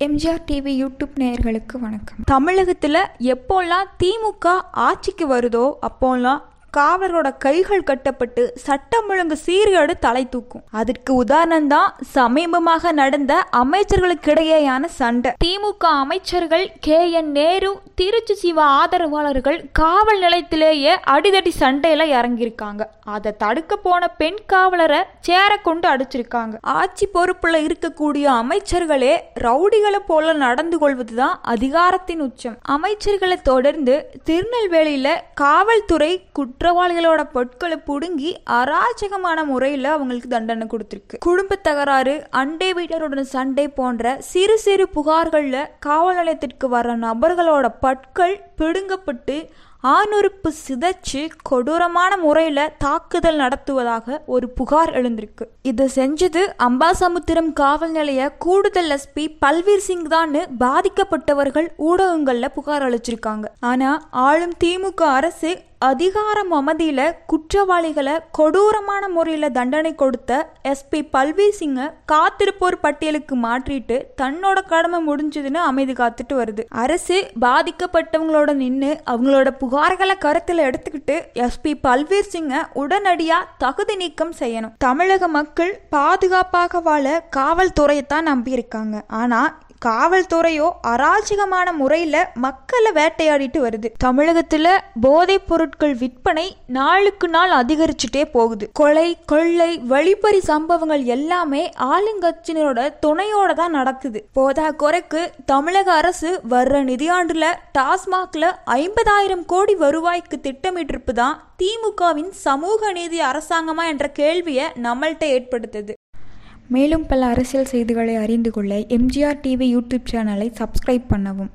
MGR TV YouTube நேயர்களுக்கு வணக்கம். தமிழகத்தில் எப்போல்லாம் திமுக ஆட்சிக்கு வருதோ அப்போல்லாம் காவலரோட கைகள் கட்டப்பட்டு சட்டம் ஒழுங்கு சீர்கேடு தலை தூக்கும். அதற்கு உதாரணம் தான் சமீபமாக நடந்த அமைச்சர்களுக்கிடையேயான சண்டை. திமுக அமைச்சர்கள் கே. என். நேரு திருச்சி சிவா ஆதரவாளர்கள் காவல் நிலையத்திலேயே அடிதடி சண்டையில இறங்கியிருக்காங்க. அதை தடுக்க போன பெண் காவலரை சேர கொண்டு அடிச்சிருக்காங்க. ஆட்சி பொறுப்புல இருக்கக்கூடிய அமைச்சர்களே ரவுடிகளை போல நடந்து கொள்வதுதான் அதிகாரத்தின் உச்சம். அமைச்சர்களை தொடர்ந்து திருநெல்வேலியில காவல்துறை குற்ற குற்றவாளிகளோட பொருட்களை புடுங்கி அராஜகமான முறையில் அவங்களுக்கு தண்டனை கொடுத்துருக்கு. குடும்ப தகராறு அண்டை வீட்டருடன் சண்டை போன்ற சிறு சிறு புகார்களில் காவல் நிலையத்திற்கு வர நபர்களோட பற்கள் பிடுங்கப்பட்டு ஆணுறுப்பு சிதைச்சு கொடூரமான முறையில் தாக்குதல் நடத்துவதாக ஒரு புகார் எழுந்திருக்கு. இதை செஞ்சது அம்பாசமுத்திரம் காவல் நிலைய கூடுதல் எஸ்பி பல்வீர் சிங் தான் பாதிக்கப்பட்டவர்கள் ஊடகங்களில் புகார் அளிச்சிருக்காங்க. ஆனால் ஆளும் திமுக அரசு அதிகார மமதியில குற்றவாளிகளை கொடூரமான முறையில் தண்டனை கொடுத்த எஸ்பி பல்வீர் சிங்கை காத்திருப்போர் பட்டியலுக்கு மாற்றிட்டு தன்னோட கடமை முடிஞ்சதுன்னு அமைதி காத்துட்டு வருது. அரசு பாதிக்கப்பட்டவங்களோட நின்று அவங்களோட புகார்களை கருத்தில் எடுத்துக்கிட்டு எஸ்பி பல்வீர் சிங்கை உடனடியா தகுதி நீக்கம் செய்யணும். தமிழக மக்கள் பாதுகாப்பாக வாழ காவல்துறையைத்தான் நம்பியிருக்காங்க. ஆனா காவல்துறையோ அராஜகமான முறையில் மக்களை வேட்டையாடிட்டு வருது. தமிழகத்தில் போதைப் பொருட்கள் விற்பனை நாளுக்கு நாள் அதிகரிச்சுட்டே போகுது. கொலை கொள்ளை வழிப்பறி சம்பவங்கள் எல்லாமே ஆளுங்கட்சியினரோட துணையோட தான் நடக்குது. போதா குறைக்கு தமிழக அரசு வர்ற நிதியாண்டுல டாஸ்மாக்ல ஐம்பதாயிரம் கோடி வருவாய்க்கு திட்டமிட்டிருப்பு தான் திமுகவின் சமூக நீதி அரசாங்கமா என்ற கேள்வியை நம்மள்கிட்ட ஏற்படுத்துது. மேலும் பல அரசியல் செய்திகளை அறிந்து கொள்ள எம்ஜிஆர் டிவி யூடியூப் சேனலை சப்ஸ்கிரைப் பண்ணவும்.